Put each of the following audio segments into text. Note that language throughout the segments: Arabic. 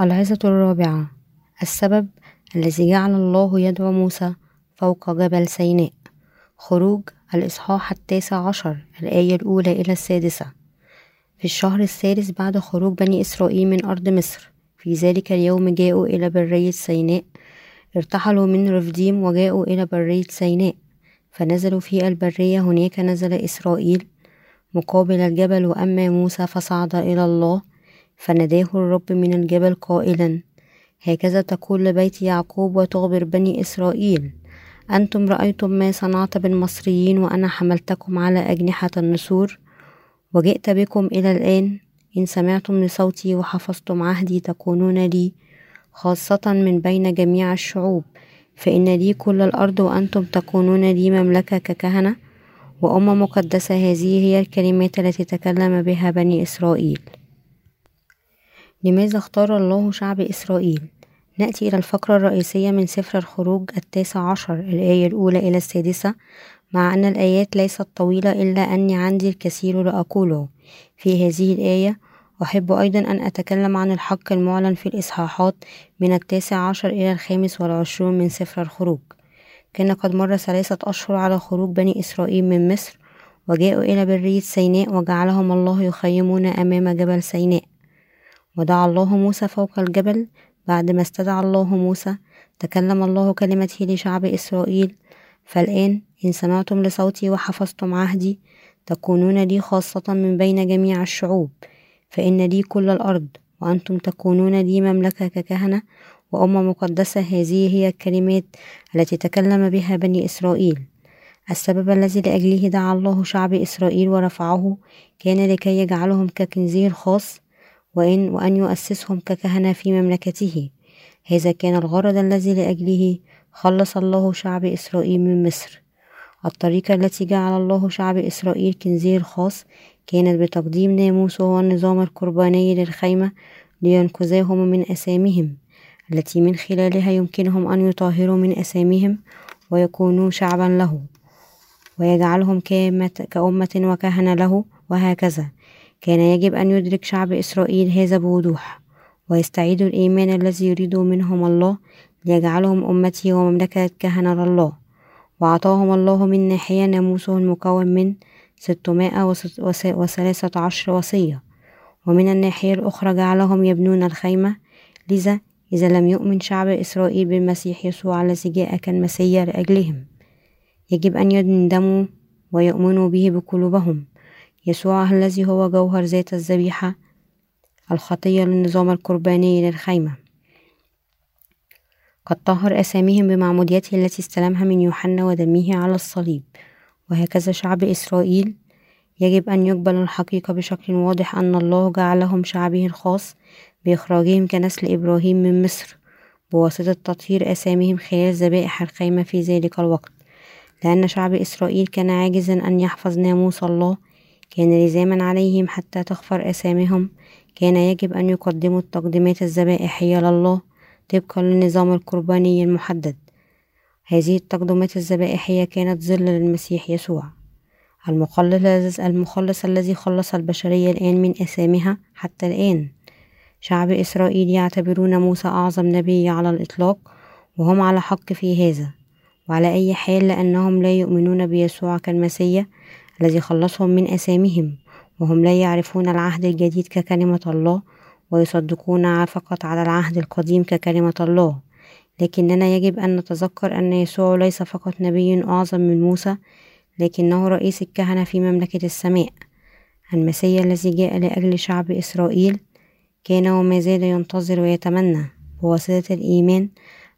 العظة الرابعة السبب الذي جعل الله يدعو موسى فوق جبل سيناء. خروج الإصحاح التاسع عشر الآية الأولى إلى السادسة. في الشهر الثالث بعد خروج بني إسرائيل من أرض مصر في ذلك اليوم جاءوا إلى برية سيناء. ارتحلوا من رفديم وجاءوا إلى برية سيناء. فنزلوا في البرية هناك نزل إسرائيل مقابل الجبل وأما موسى فصعد إلى الله. فناداه الرب من الجبل قائلا هكذا تقول لبيت يعقوب وتخبر بني إسرائيل أنتم رأيتم ما صنعت بالمصريين وأنا حملتكم على أجنحة النسور؟ وجئت بكم إلى الآن إن سمعتم لصوتي وحفظتم عهدي تكونون لي خاصة من بين جميع الشعوب فإن لي كل الأرض وأنتم تكونون لي مملكة ككهنة وأمة مقدسة هذه هي الكلمات التي تكلم بها بني إسرائيل. لماذا اختار الله شعب إسرائيل؟ نأتي إلى الفقرة الرئيسية من سفر الخروج التاسع عشر الآية الأولى إلى السادسة مع أن الآيات ليست طويلة إلا أني عندي الكثير لأقوله. في هذه الآية أحب أيضا أن أتكلم عن الحق المعلن في الإصحاحات من التاسع عشر إلى الخامس والعشرون من سفر الخروج. كان قد مر ثلاثة أشهر على خروج بني إسرائيل من مصر وجاءوا إلى برية سيناء وجعلهم الله يخيمون أمام جبل سيناء. ودعا الله موسى فوق الجبل. بعدما استدعى الله موسى تكلم الله كلمته لشعب إسرائيل. فالآن إن سمعتم لصوتي وحفظتم عهدي تكونون لي خاصة من بين جميع الشعوب. فإن لي كل الأرض وأنتم تكونون لي مملكة ككهنة وأمة مقدسة هذه هي الكلمات التي تكلم بها بني إسرائيل. السبب الذي لأجله دعا الله شعب إسرائيل ورفعه كان لكي يجعلهم ككنزه الخاص وإن وأن يؤسسهم ككهنة في مملكته. هذا كان الغرض الذي لأجله خلص الله شعب إسرائيل من مصر. الطريقة التي جعل الله شعب إسرائيل كنزه الخاص كانت بتقديم ناموسه والنظام القرباني للخيمة لينقذهم من أسامهم التي من خلالها يمكنهم أن يطهروا من أسامهم ويكونوا شعبا له ويجعلهم كأمة وكهنة له وهكذا. كان يجب أن يدرك شعب إسرائيل هذا بوضوح ويستعيدوا الإيمان الذي يريده منهم الله ليجعلهم أمته ومملكة كهنة لله وأعطاهم الله من ناحية ناموسه المكون من ستمائة وثلاثة عشر وصية. ومن الناحية الأخرى جعلهم يبنون الخيمة. لذا إذا لم يؤمن شعب إسرائيل بالمسيح يسوع الذي جاء كالمسيا لأجلهم يجب أن يندموا ويؤمنوا به بقلوبهم. يسوع الذي هو جوهر ذات الذبيحة الخطية للنظام القرباني للخيمة قد طهر أساميهم بمعموديته التي استلمها من يوحنا ودمه على الصليب. وهكذا شعب إسرائيل يجب أن يقبل الحقيقة بشكل واضح أن الله جعلهم شعبه الخاص بإخراجهم كنسل إبراهيم من مصر بواسطة تطهير أساميهم خلال ذبائح الخيمة في ذلك الوقت. لأن شعب إسرائيل كان عاجزا أن يحفظ ناموس الله كان لزاما عليهم حتى تغفر أسامهم. كان يجب أن يقدموا التقديمات الذبائحية لله طبقا للنظام القرباني المحدد. هذه التقدمات الذبائحية كانت ظل للمسيح يسوع. المخلص, المخلص الذي خلص البشرية الآن من أثامها حتى الآن. شعب إسرائيل يعتبرون موسى أعظم نبي على الإطلاق وهم على حق في هذا. وعلى أي حال لأنهم لا يؤمنون بيسوع كالمسيا الذي خلصهم من أثامهم وهم لا يعرفون العهد الجديد ككلمة الله ويصدقون فقط على العهد القديم ككلمة الله. لكننا يجب أن نتذكر أن يسوع ليس فقط نبي أعظم من موسى لكنه رئيس الكهنة في مملكة السماء. المسيا الذي جاء لأجل شعب إسرائيل كان وما زال ينتظر ويتمنى. بواسطة الإيمان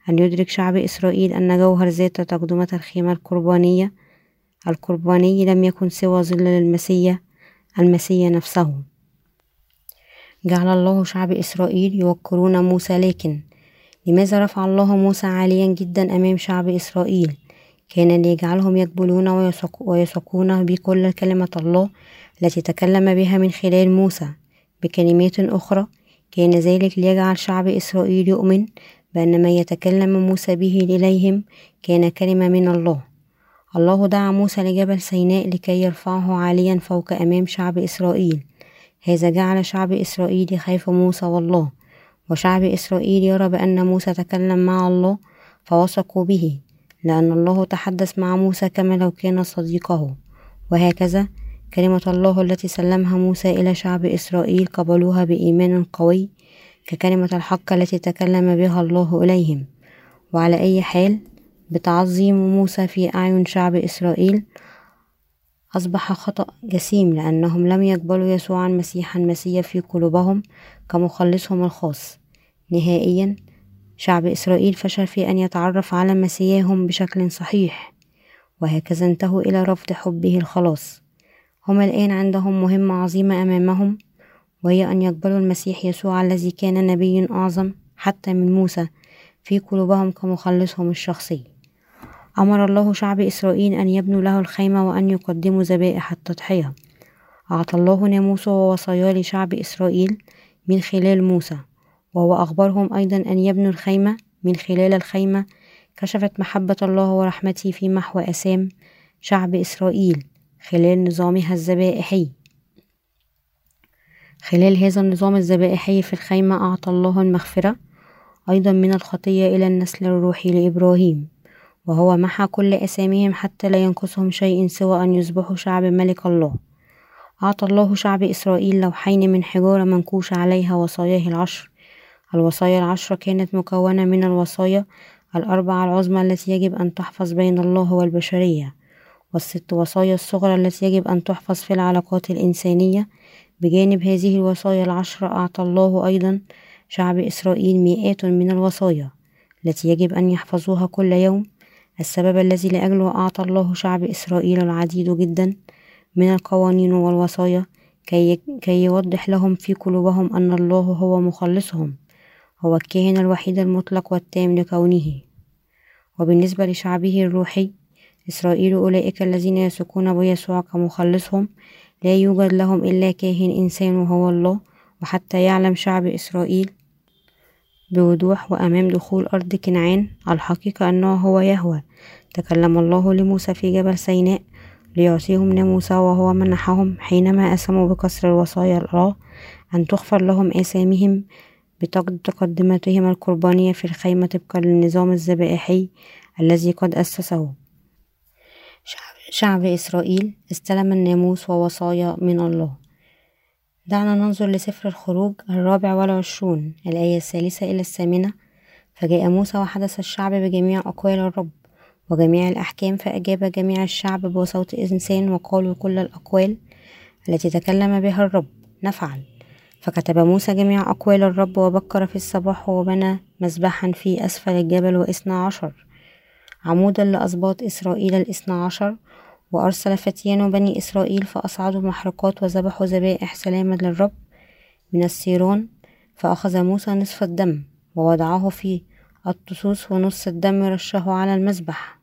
أن يدرك شعب إسرائيل أن جوهر ذات تقدمة الخيمة القربانية القرباني لم يكن سوى ظل للمسيا المسيا نفسه. جعل الله شعب إسرائيل يوقرون موسى لكن لماذا رفع الله موسى عاليا جدا أمام شعب إسرائيل؟ كان ليجعلهم يقبلون ويثقون بكل كلمة الله التي تكلم بها من خلال موسى. بكلمات أخرى كان ذلك ليجعل شعب إسرائيل يؤمن بأن ما يتكلم موسى به إليهم كان كلمة من الله. الله دعا موسى لجبل سيناء لكي يرفعه عاليا فوق أمام شعب إسرائيل. هذا جعل شعب إسرائيل يخاف موسى والله. وشعب إسرائيل يرى بأن موسى تكلم مع الله فوثقوا به لأن الله تحدث مع موسى كما لو كان صديقه. وهكذا كلمة الله التي سلمها موسى إلى شعب إسرائيل قبلوها بإيمان قوي ككلمة الحق التي تكلم بها الله إليهم. وعلى أي حال بتعظيم موسى في أعين شعب إسرائيل أصبح خطأ جسيم لأنهم لم يقبلوا يسوعا مسيحا مسيا في قلوبهم كمخلصهم الخاص. نهائيا شعب إسرائيل فشل في أن يتعرف على مسياهم بشكل صحيح وهكذا انتهوا إلى رفض حبه الخلاص. هم الآن عندهم مهمة عظيمة أمامهم وهي أن يقبلوا المسيح يسوع الذي كان نبي أعظم حتى من موسى في قلوبهم كمخلصهم الشخصي. أمر الله شعب إسرائيل أن يبنوا له الخيمة وأن يقدموا ذبائح التضحية. أعطى الله ناموسه ووصاياه لشعب إسرائيل من خلال موسى وهو أخبرهم أيضا أن يبنوا الخيمة من خلال الخيمة. كشفت محبة الله ورحمته في محو أسام شعب إسرائيل خلال نظامها الذبائحي. خلال هذا النظام الذبائحي في الخيمة أعطى الله المغفرة أيضا من الخطية إلى النسل الروحي لإبراهيم. وهو محى كل أساميهم حتى لا ينقصهم شيء سوى أن يصبحوا شعب ملك الله. أعطى الله شعب إسرائيل لوحين من حجارة منكوش عليها وصاياه العشر. الوصايا العشرة كانت مكونة من الوصايا الأربعة العظمى التي يجب أن تحفظ بين الله والبشرية والست وصايا الصغرى التي يجب أن تحفظ في العلاقات الإنسانية. بجانب هذه الوصايا العشرة أعطى الله أيضا شعب إسرائيل مئات من الوصايا التي يجب أن يحفظوها كل يوم السبب الذي لأجله أعطى الله شعب إسرائيل العديد جدا من القوانين والوصايا كي, كي يوضح لهم في قلوبهم أن الله هو مخلصهم هو الكاهن الوحيد المطلق والتام لكونه. وبالنسبة لشعبه الروحي إسرائيل أولئك الذين يثقون بيسوع كمخلصهم لا يوجد لهم إلا كاهن إنسان وهو الله وحتى يعلم شعب إسرائيل بوضوح وأمام دخول أرض كنعان الحقيقة أنه هو يهوى. تكلم الله لموسى في جبل سيناء ليعطيهم ناموسا وهو منحهم حينما أسموا بكسر الوصايا الله أن تغفر لهم آثامهم بتقدمتهم القربانية في الخيمة طبقا للنظام الذبائحي الذي قد أسسه. شعب, شعب إسرائيل استلم الناموس ووصايا من الله. دعنا ننظر لسفر الخروج الرابع والعشرون الآية الثالثة إلى الثامنة. فجاء موسى وحدث الشعب بجميع أقوال الرب وجميع الأحكام فأجاب جميع الشعب بصوت إنسان وقالوا كل الأقوال التي تكلم بها الرب نفعل. فكتب موسى جميع أقوال الرب وبكر في الصباح وبنى مذبحا في أسفل الجبل واثنى عشر. عمودا لأسباط إسرائيل الاثنى عشر وأرسل فتيان بني إسرائيل فأصعدوا محرقات وذبحوا ذبائح سلاما للرب من السيرون فأخذ موسى نصف الدم ووضعه في الطصوص ونص الدم رشه على المذبح.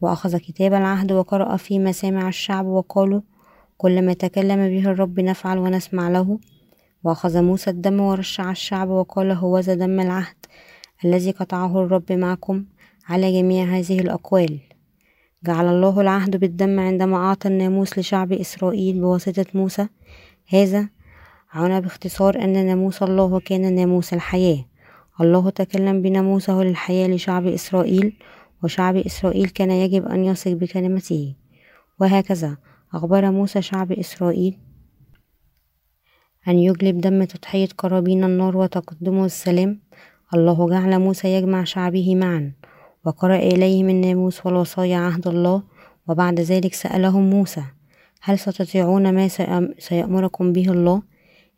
وأخذ كتاب العهد وقرأ في مسامع الشعب وقالوا كل ما تكلم به الرب نفعل ونسمع له. وأخذ موسى الدم ورش على الشعب وقال هوذا دم العهد الذي قطعه الرب معكم على جميع هذه الأقوال. جعل الله العهد بالدم عندما أعطى الناموس لشعب إسرائيل بواسطة موسى. هذا عنى باختصار أن ناموس الله كان ناموس الحياة. الله تكلم بناموسه للحياة لشعب إسرائيل وشعب إسرائيل كان يجب أن يثق بكلمته. وهكذا أخبر موسى شعب إسرائيل أن يجلب دم تضحية قرابين النار وتقدمه السلام. الله جعل موسى يجمع شعبه معا. وقرأ إليهم الناموس والوصايا عهد الله وبعد ذلك سألهم موسى هل ستطيعون ما سيأمركم به الله؟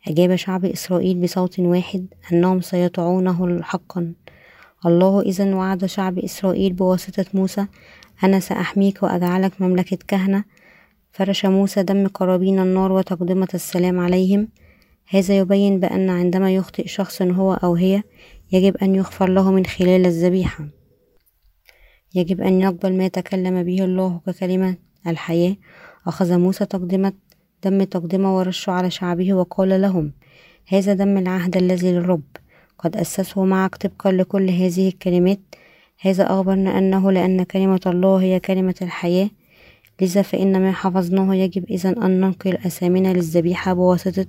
أجاب شعب إسرائيل بصوت واحد أنهم سيطيعونه حقا. الله إذا وعد شعب إسرائيل بواسطة موسى أنا سأحميك وأجعلك مملكة كهنة. فرش موسى دم قرابين النار وتقدمة السلام عليهم. هذا يبين بأن عندما يخطئ شخص هو أو هي يجب أن يغفر له من خلال الذبيحة. يجب أن يقبل ما تكلم به الله ككلمة الحياة. أخذ موسى تقدمة دم تقدمة ورشه على شعبه وقال لهم هذا دم العهد الذي للرب. قد أسسه معك طبقا لكل هذه الكلمات. هذا أخبرنا أنه لأن كلمة الله هي كلمة الحياة. لذا فإن ما حفظناه يجب إذا أن ننقل أسامنا للذبيحة بواسطة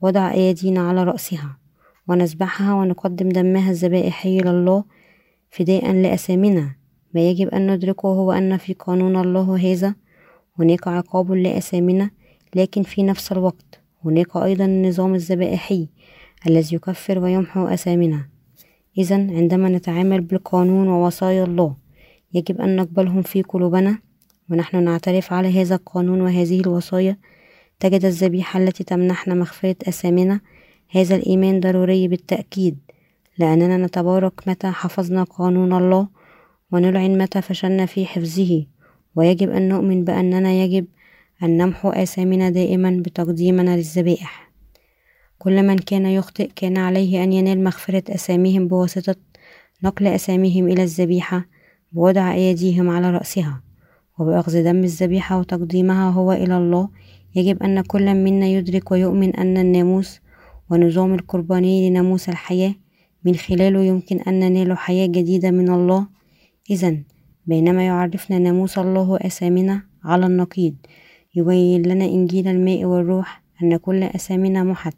وضع أيدينا على رأسها ونذبحها ونقدم دمها الذبائحي لله فداء لأثامنا ما يجب أن ندركه هو أن في قانون الله هذا. هناك عقاب لأثامنا لكن في نفس الوقت هناك أيضا النظام الذبائحي الذي يكفر ويمحو أثامنا إذا عندما نتعامل بالقانون ووصايا الله يجب أن نقبلهم في قلوبنا ونحن نعترف على هذا القانون وهذه الوصايا. تجد الذبيحة التي تمنحنا مغفرة أثامنا هذا الإيمان ضروري بالتأكيد لأننا نتبارك متى حفظنا قانون الله ونلعن متى فشلنا في حفظه ويجب أن نؤمن بأننا يجب أن نمحو آثامنا دائما بتقديمنا للذبائح. كل من كان يخطئ كان عليه أن ينال مغفرة أساميهم بواسطة نقل أساميهم إلى الذبيحة بوضع أيديهم على رأسها. وبأخذ دم الذبيحة وتقديمها هو إلى الله يجب أن كل منا يدرك ويؤمن أن الناموس ونظام القرباني لناموس الحياة من خلاله يمكن أن ننال حياة جديدة من الله إذا بينما يعرفنا ناموس الله أسامنا على النقيض يبين لنا إنجيل الماء والروح أن كل أسامنا محت.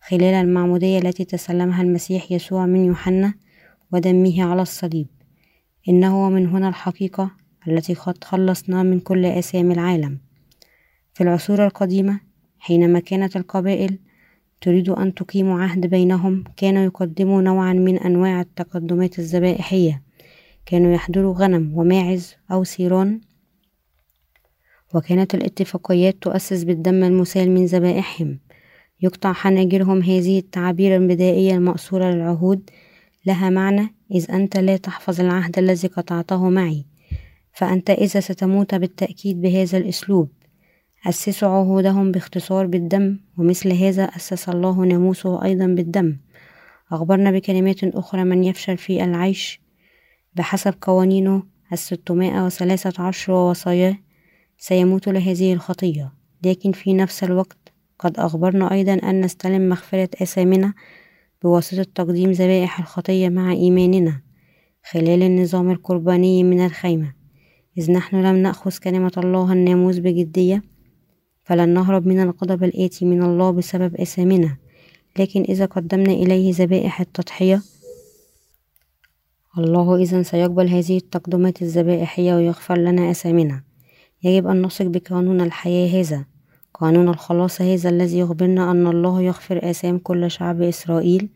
خلال المعمودية التي تسلمها المسيح يسوع من يوحنا ودمه على الصليب. إنه من هنا الحقيقة التي قد خلصنا من كل أسامي العالم. في العصور القديمة حينما كانت القبائل تريد أن تقيم عهد بينهم كانوا يقدموا نوعا من أنواع التقدمات الذبائحية. كانوا يحضروا غنم وماعز أو سيران وكانت الاتفاقيات تؤسس بالدم المسال من ذبائحهم. يقطع حناجرهم هذه التعابير البدائية المأثورة للعهود. لها معنى إذ أنت لا تحفظ العهد الذي قطعته معي فأنت إذا ستموت بالتأكيد بهذا الأسلوب. أسسوا عهودهم باختصار بالدم ومثل هذا أسس الله ناموسه أيضا بالدم. أخبرنا بكلمات أخرى من يفشل في العيش بحسب قوانينه الستمائة وثلاثة عشر ووصاياه سيموت لهذه الخطية لكن في نفس الوقت قد أخبرنا أيضا أن نستلم مغفرة آثامنا بواسطة تقديم ذبائح الخطية مع إيماننا خلال النظام القرباني من الخيمة. إذ نحن لم نأخذ كلمة الله الناموس بجدية فلن نهرب من الغضب الآتي من الله بسبب آثامنا لكن إذا قدمنا إليه ذبائح التضحية الله إذا سيقبل هذه التقدمات الذبائحية ويغفر لنا آثامنا يجب أن نثق بقانون الحياة هذا قانون الخلاص هذا الذي يخبرنا أن الله يغفر آثام كل شعب إسرائيل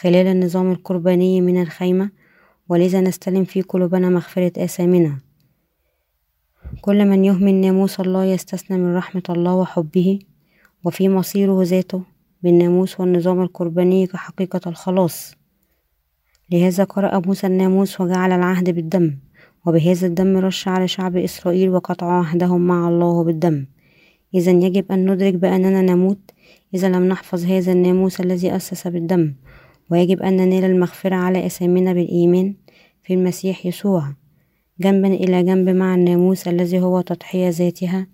خلال النظام القرباني من الخيمة ولذا نستلم في قلوبنا مغفرة آثامنا. كل من يهمل ناموس الله يستثنى من رحمة الله وحبه وفي مصيره ذاته بالناموس والنظام القرباني كحقيقة الخلاص. لهذا قرأ موسى الناموس وجعل العهد بالدم وبهذا الدم رش على شعب إسرائيل وقطع عهدهم مع الله بالدم. إذا يجب أن ندرك بأننا نموت. إذا لم نحفظ هذا الناموس الذي أسس بالدم ويجب أن ننال المغفرة على أثامنا بالإيمان في المسيح يسوع. جنبا إلى جنب مع الناموس الذي هو تضحية ذاتها.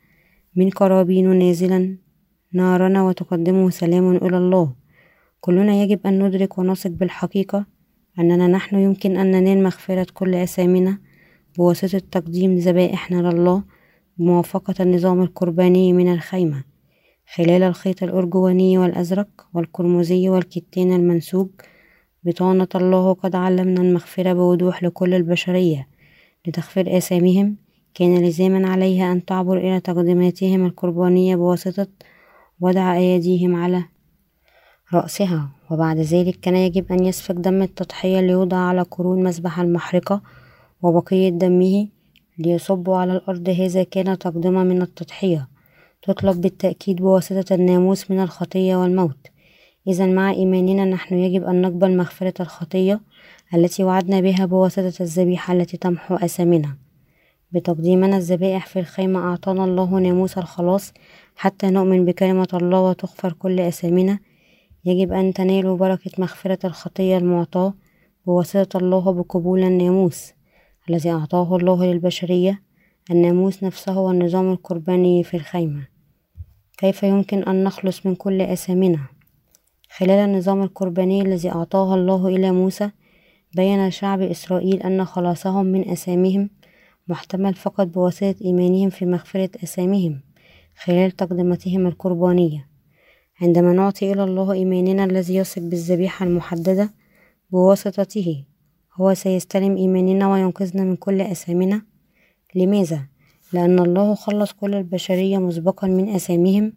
من قرابين نازلا نارنا وتقدمه سلام إلى الله. كلنا يجب أن ندرك ونثق بالحقيقة أننا نحن يمكن أن ننال مغفرة كل أثامنا بواسطة تقديم ذبائحنا لله بموافقة النظام القرباني من الخيمة خلال الخيط الأرجواني والأزرق والقرمزي والكتان المنسوج بطانة الله قد علمنا المغفرة بوضوح لكل البشرية لتغفير آثامهم. كان لزاما عليها أن تعبر إلى تقديماتهم القربانية بواسطة وضع أيديهم على رأسها. وبعد ذلك كان يجب أن يسفك دم التضحية ليوضع على قرون مسبح المحرقة وبقية دمه ليصبوا على الأرض. هذا كان تقدمة من التضحية. تطلب بالتأكيد بواسطة الناموس من الخطية والموت. إذا مع إيماننا نحن يجب أن نقبل مغفرة الخطية التي وعدنا بها بواسطة الذبيحة التي تمحو أثامنا بتقديمنا الذبائح في الخيمة أعطانا الله ناموس الخلاص حتى نؤمن بكلمة الله وتغفر كل أثامنا يجب أن تنالوا بركة مغفرة الخطية المعطاة بواسطة الله بقبول الناموس الذي أعطاه الله للبشرية الناموس نفسه والنظام القرباني في الخيمة. كيف يمكن أن نخلص من كل أثامنا خلال النظام القرباني الذي أعطاه الله إلى موسى بين شعب إسرائيل أن خلاصهم من أثامهم محتمل فقط بواسطة إيمانهم في مغفرة أثامهم خلال تقدمتهم القربانية. عندما نعطي إلى الله إيماننا الذي يثق بالذبيحة المحددة بواسطته هو سيستلم إيماننا وينقذنا من كل أثامنا لماذا؟ لأن الله خلص كل البشرية مسبقا من أثامهم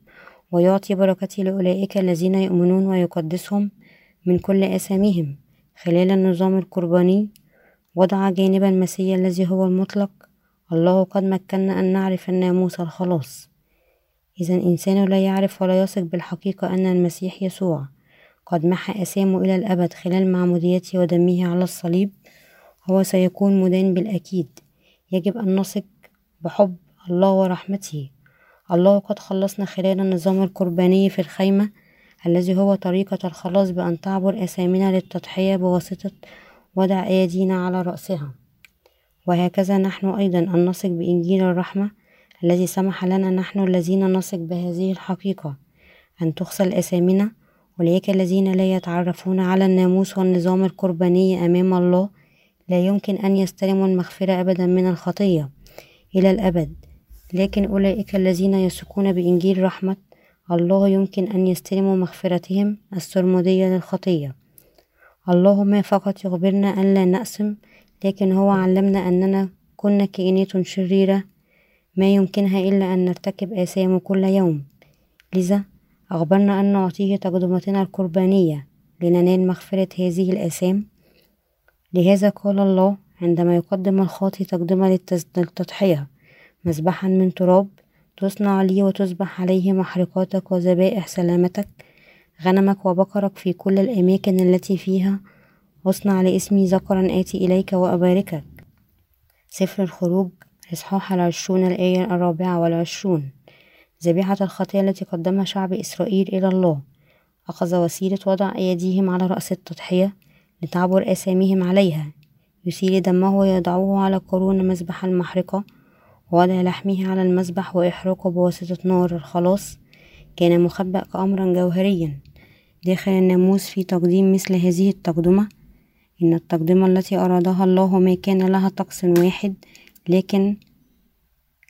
ويعطي بركته لأولئك الذين يؤمنون ويقدسهم من كل أثامهم خلال النظام القرباني وضع جانبا المسيح الذي هو المطلق الله قد مكننا أن نعرف الناموس الخلاص. إذا الإنسان لا يعرف ولا يثق بالحقيقة أن المسيح يسوع. قد محى أثامه إلى الأبد خلال معموديته ودمه على الصليب هو سيكون مدان بالأكيد. يجب أن نثق بحب الله ورحمته. الله قد خلصنا خلال النظام القرباني في الخيمة الذي هو طريقة الخلاص بأن تعبر أثامنا للتضحية بواسطة وضع أيدينا على رأسها. وهكذا نحن أيضا أن نثق بإنجيل الرحمة الذي سمح لنا نحن الذين نثق بهذه الحقيقة أن تغسل أثامنا أولئك الذين لا يتعرفون على الناموس والنظام القرباني أمام الله لا يمكن أن يستلموا المغفرة أبدا من الخطية إلى الأبد. لكن أولئك الذين يثقون بإنجيل رحمة الله يمكن أن يستلموا مغفرتهم السرمدية للخطية. الله ما فقط يخبرنا أن لا نأسم لكن هو علمنا أننا كنا كائنات شريرة ما يمكنها إلا أن نرتكب آثام كل يوم. لذا أخبرنا أن نعطيه تقدمتنا القربانية لننال مغفرة هذه الآثام. لهذا قال الله عندما يقدم الخاطي تقدمة للتضحية مذبحا من تراب تصنع لي وتذبح عليه محرقاتك وذبائح سلامتك غنمك وبقرك في كل الأماكن التي فيها أصنع لاسمي ذكرا آتي إليك وأباركك. سفر الخروج إصحاح العشرون الآية الرابعة والعشرون. ذبيحة الخطية التي قدمها شعب إسرائيل إلى الله. أخذ وسيلة وضع أيديهم على رأس التضحية لتعبر آثامهم عليها. يسيل دمه ويضعه على قرون مذبح المحرقة ووضع لحمه على المذبح وإحراقه بواسطة نار الخلاص. كان مخبأ كأمرا جوهريا. داخل الناموس في تقديم مثل هذه التقدمة. إن التقدمة التي أرادها الله ما كان لها طقس واحد لكن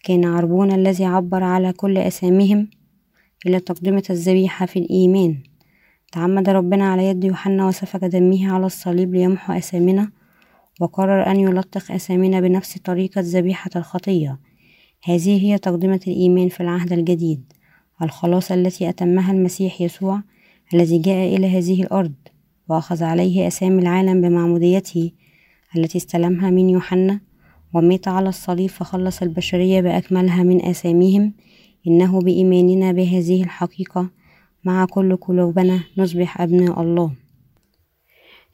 كان عربون الذي عبر على كل أسامهم إلى تقدمة الذبيحة في الإيمان. تعمد ربنا على يد يوحنا وسفك دمه على الصليب ليمحو أسامنا وقرر أن يلطخ أسامنا بنفس طريقة ذبيحة الخطية. هذه هي تقدمة الإيمان في العهد الجديد الخلاص التي أتمها المسيح يسوع الذي جاء إلى هذه الأرض وأخذ عليه أسامي العالم بمعموديته التي استلمها من يوحنا ومات على الصليب فخلص البشرية بأكملها من آثامهم إنه بإيماننا بهذه الحقيقة مع كل قلوبنا نصبح أبناء الله.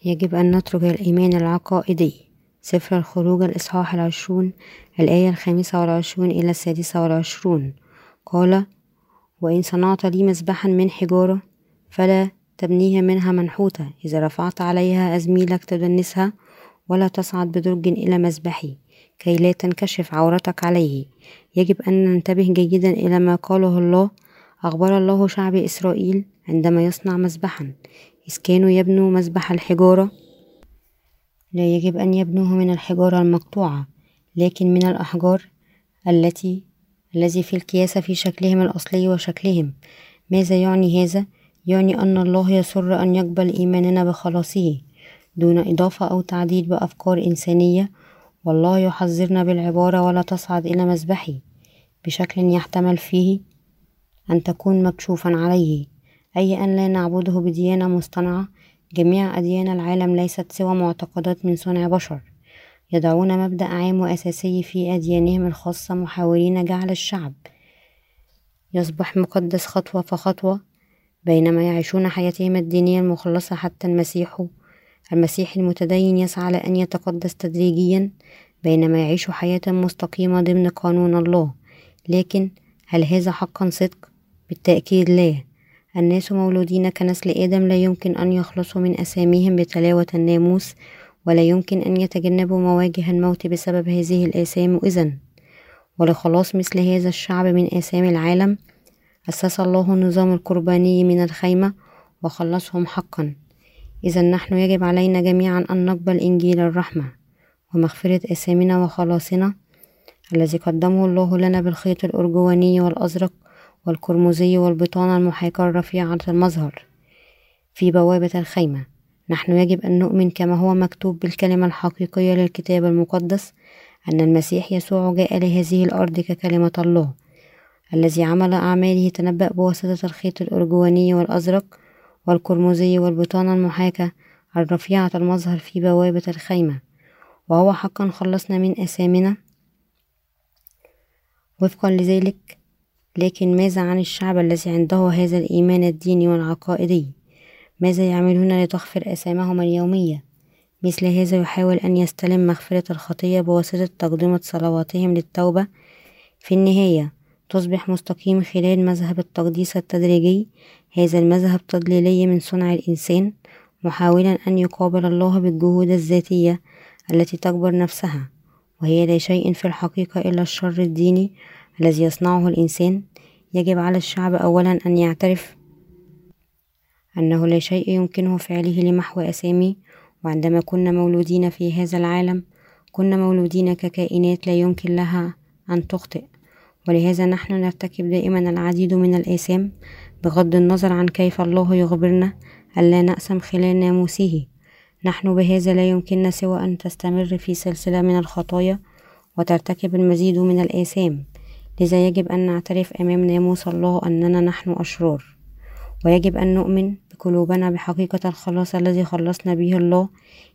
يجب أن نترك الإيمان العقائدي. سفر الخروج الإصحاح العشرون الآية الخامسة والعشرون إلى السادسة والعشرون. قال وإن صنعت لي مذبحا من حجارة فلا تبنيها منها منحوتة. إذا رفعت عليها أزميلك تدنسها ولا تصعد بدرج إلى مذبحي. كي لا تنكشف عورتك عليه. يجب أن ننتبه جيدا إلى ما قاله الله أخبر الله شعب إسرائيل عندما يصنع مذبحا. إذ كانوا يبنوا مذبح الحجارة لا يجب أن يبنوه من الحجارة المقطوعة لكن من الأحجار التي الذي في الكياسة في شكلهم الأصلي وشكلهم. ماذا يعني هذا؟ يعني أن الله يسر أن يقبل إيماننا بخلاصه دون إضافة أو تعديل بأفكار إنسانية والله يحذرنا بالعبارة ولا تصعد إلى مذبحي بشكل يحتمل فيه أن تكون مكشوفا عليه أي أن لا نعبده بديانة مصطنعة. جميع أديان العالم ليست سوى معتقدات من صنع بشر. يضعون مبدأ عام وأساسي في أديانهم الخاصة محاولين جعل الشعب يصبح مقدس خطوة فخطوة بينما يعيشون حياتهم الدينية المخلصة حتى المسيح المسيح المتدين يسعى لأن يتقدس تدريجيا بينما يعيش حياة مستقيمة ضمن قانون الله. لكن هل هذا حقا صدق؟ بالتأكيد لا. الناس مولودين كنسل آدم لا يمكن أن يخلصوا من أساميهم بتلاوة الناموس ولا يمكن أن يتجنبوا مواجه الموت بسبب هذه الآثام. إذن ولخلاص مثل هذا الشعب من آثام العالم أسس الله النظام القرباني من الخيمة وخلصهم حقا. إذا نحن يجب علينا جميعا أن نقبل إنجيل الرحمة ومغفرة آثامنا وخلاصنا الذي قدمه الله لنا بالخيط الأرجواني والأزرق والقرمزي والبطانة المحاكاة الرفيعة المظهر في بوابة الخيمة. نحن يجب أن نؤمن كما هو مكتوب بالكلمة الحقيقية للكتاب المقدس أن المسيح يسوع جاء لهذه الأرض ككلمة الله الذي عمل أعماله تنبأ بواسطة الخيط الأرجواني والأزرق والقرمزي والبطانة المحاكاة الرفيعة المظهر في بوابة الخيمة. وهو حقا خلصنا من أثامنا وفقا لذلك لكن ماذا عن الشعب الذي عنده هذا الإيمان الديني والعقائدي؟ ماذا يعملون لتغفر أثامهم اليومية؟ مثل هذا يحاول أن يستلم مغفرة الخطية بواسطة تقدمة صلواتهم للتوبة. في النهاية تصبح مستقيم خلال مذهب التقديس التدريجي هذا المذهب تضليلي من صنع الإنسان محاولا أن يقابل الله بالجهود الذاتية التي تكبر نفسها وهي لا شيء في الحقيقة إلا الشر الديني الذي يصنعه الإنسان. يجب على الشعب أولا أن يعترف أنه لا شيء يمكنه فعله لمحو أسامي وعندما كنا مولودين في هذا العالم كنا مولودين ككائنات لا يمكن لها أن تخطئ. ولهذا نحن نرتكب دائما العديد من الآثام بغض النظر عن كيف الله يخبرنا ألا نأسم خلال ناموسه. نحن بهذا لا يمكننا سوى أن تستمر في سلسلة من الخطايا وترتكب المزيد من الآثام. لذا يجب أن نعترف أمام ناموس الله أننا نحن أشرار. ويجب أن نؤمن بقلوبنا بحقيقة الخلاص الذي خلصنا به الله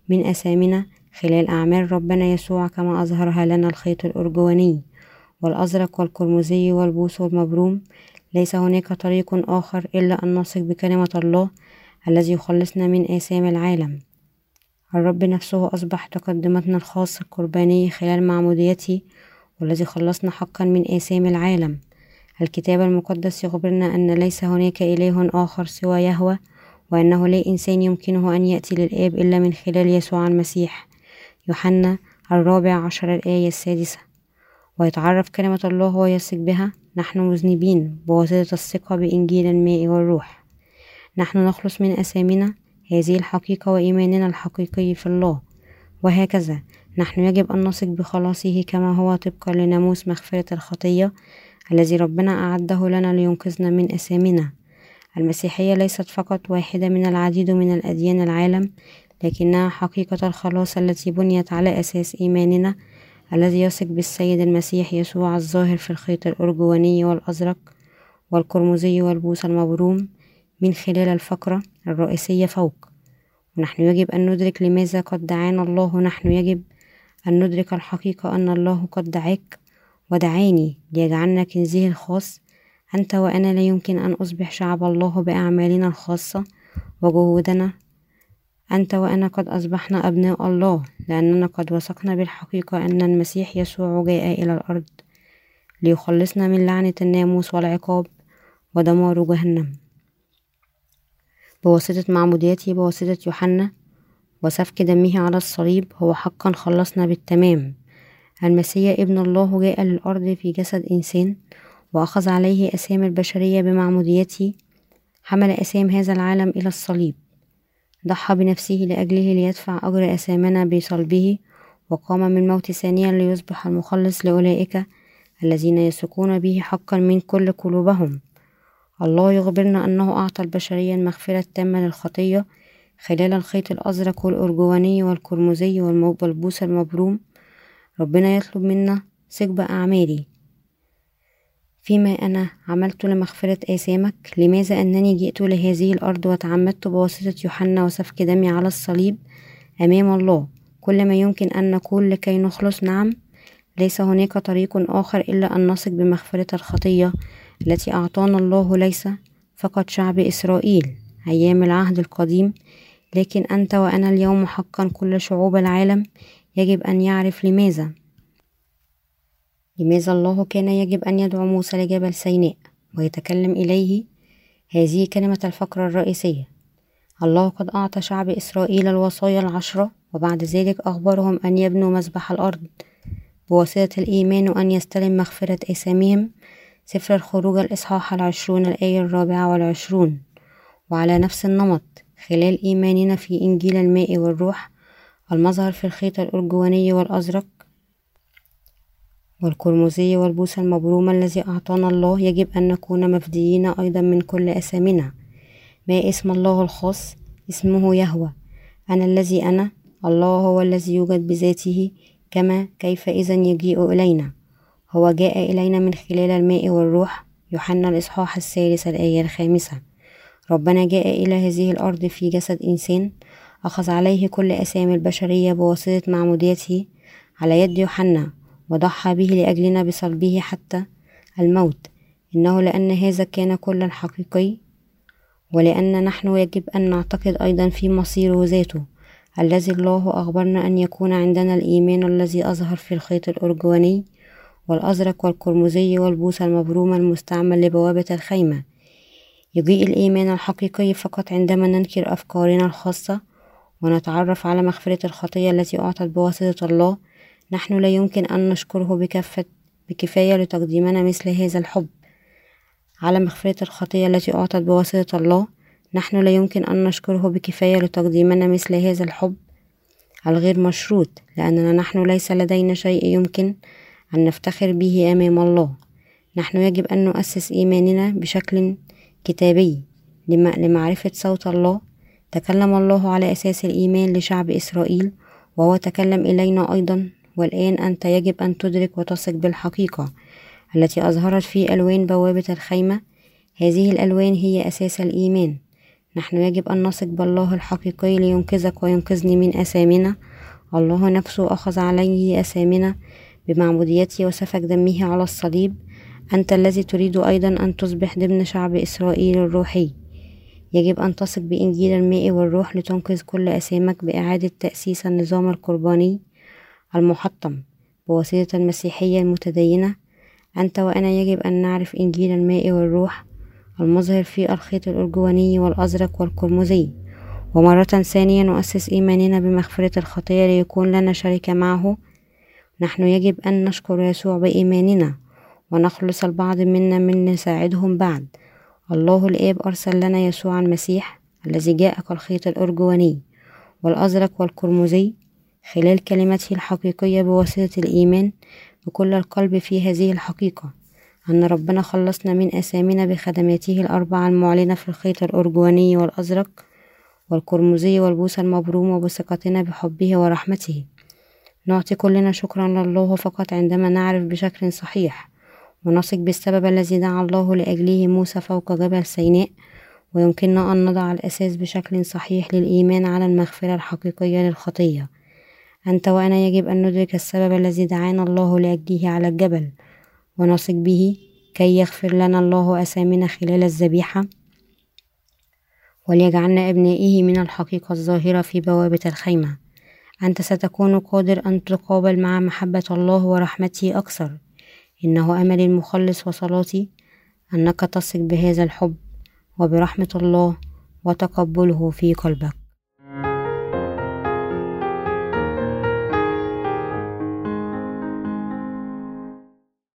من أثامنا خلال أعمال ربنا يسوع كما أظهرها لنا الخيط الأرجواني والأزرق والقرمزي والبوس والمبروم ليس هناك طريق آخر إلا أن نثق بكلمة الله الذي يخلصنا من آثام العالم. الرب نفسه أصبح تقدمتنا الخاص القرباني خلال معموديته والذي خلصنا حقا من آثام العالم. الكتاب المقدس يخبرنا أن ليس هناك إله آخر سوى يهوى وأنه لا إنسان يمكنه أن يأتي للآب إلا من خلال يسوع المسيح. يوحنا الرابع عشر الآية السادسة. ويتعرف كلمة الله ويثق بها نحن مذنبين بواسطة الثقة بإنجيل الماء والروح. نحن نخلص من أسامنا هذه الحقيقة وإيماننا الحقيقي في الله. وهكذا نحن يجب أن نثق بخلاصه كما هو طبقا لناموس مغفرة الخطية الذي ربنا أعده لنا لينقذنا من أثامنا المسيحية ليست فقط واحدة من العديد من الأديان العالم لكنها حقيقة الخلاص التي بنيت على أساس إيماننا الذي يثق بالسيد المسيح يسوع الظاهر في الخيط الأرجواني والأزرق والقرمزي والبوس المبروم من خلال الفقرة الرئيسية فوق. ونحن يجب أن ندرك لماذا قد دعانا الله. نحن يجب أن ندرك الحقيقة أن الله قد دعاك ودعاني. ليجعلنا كنزه الخاص. أنت وأنا لا يمكن أن أصبح شعب الله بأعمالنا الخاصة وجهودنا أنت وأنا قد أصبحنا أبناء الله لأننا قد وثقنا بالحقيقة أن المسيح يسوع جاء إلى الأرض ليخلصنا من لعنة الناموس والعقاب ودمار جهنم. بواسطة معموديته بواسطة يوحنا وسفك دمه على الصليب هو حقا خلصنا بالتمام. المسيح ابن الله جاء للأرض في جسد إنسان وأخذ عليه أسام البشرية بمعموديته حمل أسام هذا العالم إلى الصليب. ضحى بنفسه لأجله ليدفع أجر أسامنا بصلبه وقام من موت ثانيا ليصبح المخلص لأولئك الذين يثقون به حقا من كل قلوبهم. الله يخبرنا أنه أعطى البشرية المغفرة التامة للخطية خلال الخيط الأزرق والأرجواني والقرمزي والبوس المبروم. ربنا يطلب منا ثقب أعمالي. فيما أنا عملت لمغفرة آثامك لماذا أنني جئت لهذه الأرض وتعمدت بواسطة يوحنا وسفك دمي على الصليب أمام الله؟ كل ما يمكن أن نقول لكي نخلص نعم. ليس هناك طريق آخر إلا أن نثق بمغفرة الخطية التي أعطانا الله ليس فقط شعب إسرائيل أيام العهد القديم. لكن أنت وأنا اليوم حقا كل شعوب العالم يجب أن يعرف لماذا. لماذا الله كان يجب أن يدعو موسى لجبل سيناء ويتكلم إليه؟ هذه كلمة الفقرة الرئيسية. الله قد أعطى شعب إسرائيل الوصايا العشرة وبعد ذلك أخبرهم أن يبنوا مذبح الأرض. بواسطة الإيمان وأن يستلم مغفرة آثامهم سفر الخروج الإصحاح العشرون الآية الرابعة والعشرون. وعلى نفس النمط خلال إيماننا في إنجيل الماء والروح المظهر في الخيط الأرجواني والأزرق والقرمزي والبوس المبرومة الذي أعطانا الله يجب أن نكون مفديين أيضا من كل أثامنا ما اسم الله الخاص؟ اسمه يهوى. أنا الذي أنا الله هو الذي يوجد بذاته كما كيف إذا يجيء إلينا. هو جاء إلينا من خلال الماء والروح يوحنا الإصحاح الثالث الآية الخامسة. ربنا جاء إلى هذه الأرض في جسد إنسان أخذ عليه كل أسامي البشرية بواسطة معموديته. على يد يوحنا وضحى به لأجلنا بصلبه حتى الموت. إنه لأن هذا كان كلا حقيقي ولأن نحن يجب أن نعتقد أيضا في مصيره ذاته الذي الله أخبرنا أن يكون عندنا الإيمان الذي أظهر في الخيط الأرجواني والأزرق والقرمزي والبوس المبرومة المستعمل لبوابة الخيمة. يجيء الإيمان الحقيقي فقط عندما ننكر أفكارنا الخاصة ونتعرف على مغفرة الخطية التي أعطت بواسطة الله نحن لا يمكن أن نشكره بكفة بكفاية لتقديمنا مثل هذا الحب. على مغفرة الخطية التي أعطت بواسطة الله نحن لا يمكن أن نشكره بكفاية لتقديمنا مثل هذا الحب الغير مشروط لأننا نحن ليس لدينا شيء يمكن أن نفتخر به أمام الله. نحن يجب أن نؤسس إيماننا بشكل كتابي لمعرفة صوت الله. تكلم الله على أساس الإيمان لشعب إسرائيل وهو تكلم إلينا أيضا. والآن أنت يجب أن تدرك وتثق بالحقيقة التي أظهرت في ألوان بوابة الخيمة. هذه الألوان هي أساس الإيمان. نحن يجب أن نثق بالله الحقيقي لينقذك وينقذني من أثامنا. الله نفسه أخذ عليه أثامنا بمعموديته وسفك دمه على الصليب. أنت الذي تريد أيضا أن تصبح ضمن شعب إسرائيل الروحي. يجب أن تثق بإنجيل الماء والروح لتنقذ كل أثامك بإعادة تأسيس النظام القرباني. المحطم بواسطة المسيحية المتدينة. أنت وأنا يجب أن نعرف إنجيل الماء والروح المظهر في الخيط الأرجواني والأزرق والقرمزي. ومرة ثانية نؤسس إيماننا بمغفرة الخطية ليكون لنا شركة معه. نحن يجب أن نشكر يسوع بإيماننا ونخلص البعض منا من نساعدهم بعد. الله الآب أرسل لنا يسوع المسيح الذي جاء كالخيط الأرجواني والأزرق والقرمزي. خلال كلمته الحقيقية بواسطة الإيمان بكل القلب في هذه الحقيقة أن ربنا خلصنا من أسامنا بخدماته الأربعة المعلنة في الخيط الأرجواني والأزرق والقرمزي والبوس المبروم وبثقتنا بحبه ورحمته. نعطي كلنا شكرا لله فقط عندما نعرف بشكل صحيح ونثق بالسبب الذي دعا الله لأجله موسى فوق جبل سيناء ويمكننا أن نضع الأساس بشكل صحيح للإيمان على المغفرة الحقيقية للخطية. أنت وأنا يجب أن ندرك السبب الذي دعانا الله لأجله على الجبل ونثق به كي يغفر لنا الله أثامنا خلال الذبيحة. وليجعلنا أبنائه من الحقيقة الظاهرة في بوابة الخيمة. أنت ستكون قادر أن تقابل مع محبة الله ورحمته أكثر. إنه أملي المخلص وصلاتي أنك تثق بهذا الحب وبرحمة الله وتقبله في قلبك.